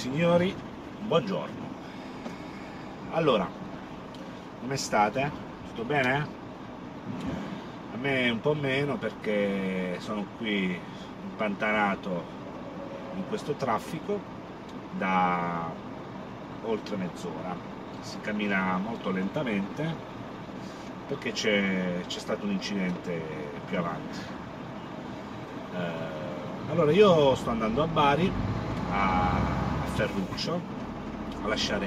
Signori, buongiorno. Allora, come state? Tutto bene? A me un po' meno perché sono qui impantanato in questo traffico da oltre mezz'ora. Si cammina molto lentamente perché c'è, stato un incidente più avanti. Eh, allora io sto andando a Bari a Ferruccio a lasciare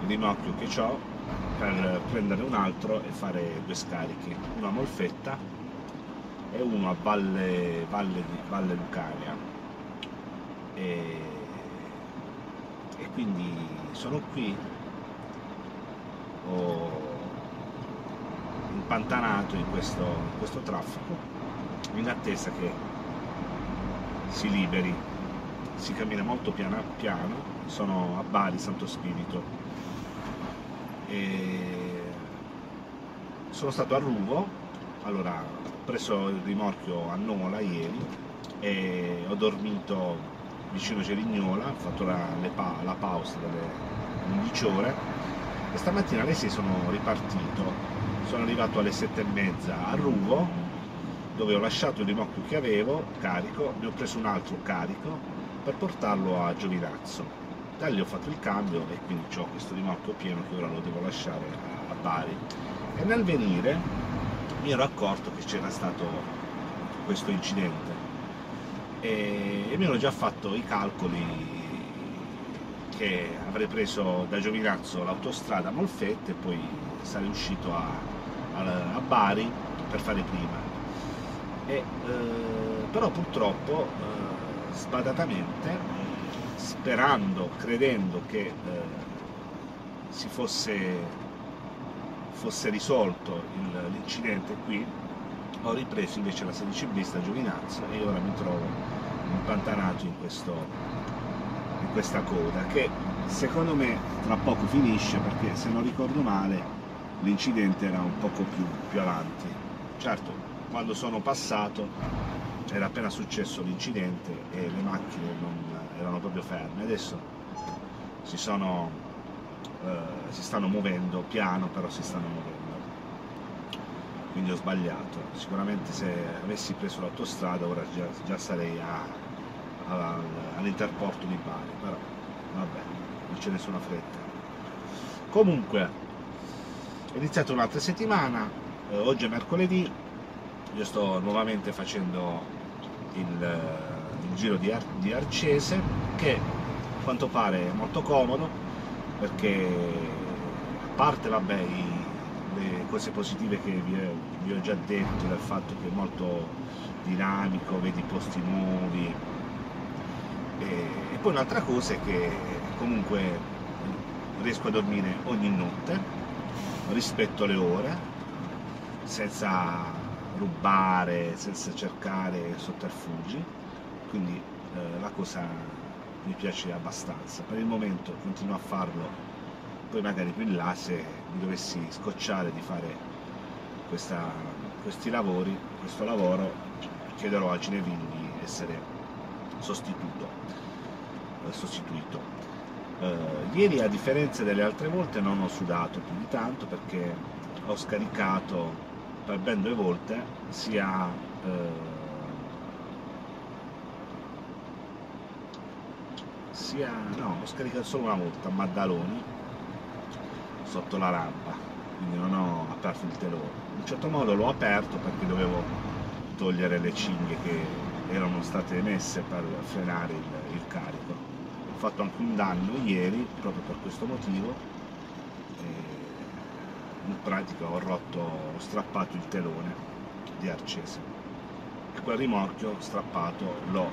il rimorchio che ho per prendere un altro e fare due scarichi, uno a Molfetta e uno a Valle, Valle, Valle Lucania. E, e, quindi sono qui, ho impantanato in questo, in questo traffico in attesa che si liberi si cammina molto piano piano, sono a Bari, Santo Spirito. E sono stato a Ruvo, allora ho preso il rimorchio a Nola ieri e ho dormito vicino Cerignola, ho fatto la, pa la pausa delle 11 ore e stamattina alle 6 sono ripartito, sono arrivato alle 7 e mezza a Ruvo dove ho lasciato il rimorchio che avevo carico, ne ho preso un altro carico per portarlo a Giovinazzo. Da lì ho fatto il cambio e quindi ho questo rimorchio pieno che ora lo devo lasciare a, Bari. E nel venire mi ero accorto che c'era stato questo incidente e, e mi ero già fatto i calcoli che avrei preso da Giovinazzo l'autostrada Molfette e poi sarei uscito a, a, a Bari per fare prima. E, eh, però purtroppo eh, sbadatamente, sperando, credendo che eh, si fosse, fosse risolto l'incidente qui, ho ripreso invece la 16 bis Giovinazzo e ora mi trovo impantanato in, questo, in questa coda che secondo me tra poco finisce perché se non ricordo male l'incidente era un poco più, più avanti. Certo, quando sono passato era appena successo l'incidente e le macchine non erano proprio ferme, adesso si, sono, eh, si stanno muovendo piano, però si stanno muovendo. Quindi ho sbagliato, sicuramente se avessi preso l'autostrada ora già, già sarei all'interporto di Bari, però vabbè, non c'è nessuna fretta. Comunque, è iniziata un'altra settimana, eh, oggi è mercoledì, io sto nuovamente facendo il, il giro di, Ar di, Arcese che a quanto pare è molto comodo perché a parte vabbè, i, le cose positive che vi, vi, ho già detto del fatto che è molto dinamico, vedi posti nuovi e, e poi un'altra cosa è che comunque riesco a dormire ogni notte rispetto le ore senza rubare, senza cercare sotterfugi, quindi eh, la cosa mi piace abbastanza. Per il momento continuo a farlo, poi magari più in là se mi dovessi scocciare di fare questa, questi lavori, questo lavoro, chiederò a Cinevin di essere sostituto, eh, sostituito. Uh, ieri a differenza delle altre volte non ho sudato più di tanto perché ho scaricato ben due volte sia eh, sia no ho scaricato solo una volta Maddaloni sotto la rampa. Quindi non ho aperto il telone. In un certo modo l'ho aperto perché dovevo togliere le cinghie che erano state messe per frenare il, il carico. Ho fatto anche un danno ieri proprio per questo motivo in pratica ho rotto, ho strappato il telone di Arcese. E quel rimorchio strappato l'ho,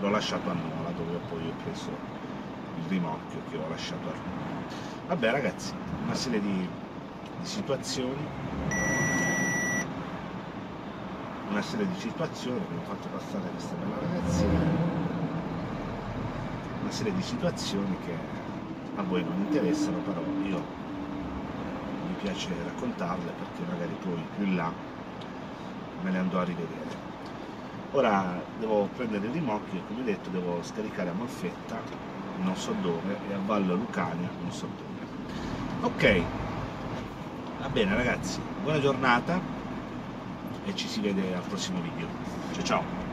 eh, lasciato a Nola dove poi ho preso il rimorchio che ho lasciato a Roma. Vabbè ragazzi, una serie di, di situazioni. Una serie di situazioni che mi ho fatto passare questa bella ragazzina. Una serie di situazioni che a voi non interessano però io piace raccontarle perché magari poi più in là me le andrò a rivedere. ora devo prendere il rimorchio e come detto devo scaricare a Molfetta non so dove e a Vallo Lucania non so dove. Ok. Va bene ragazzi. Buona giornata e ci si vede al prossimo video. Ciao ciao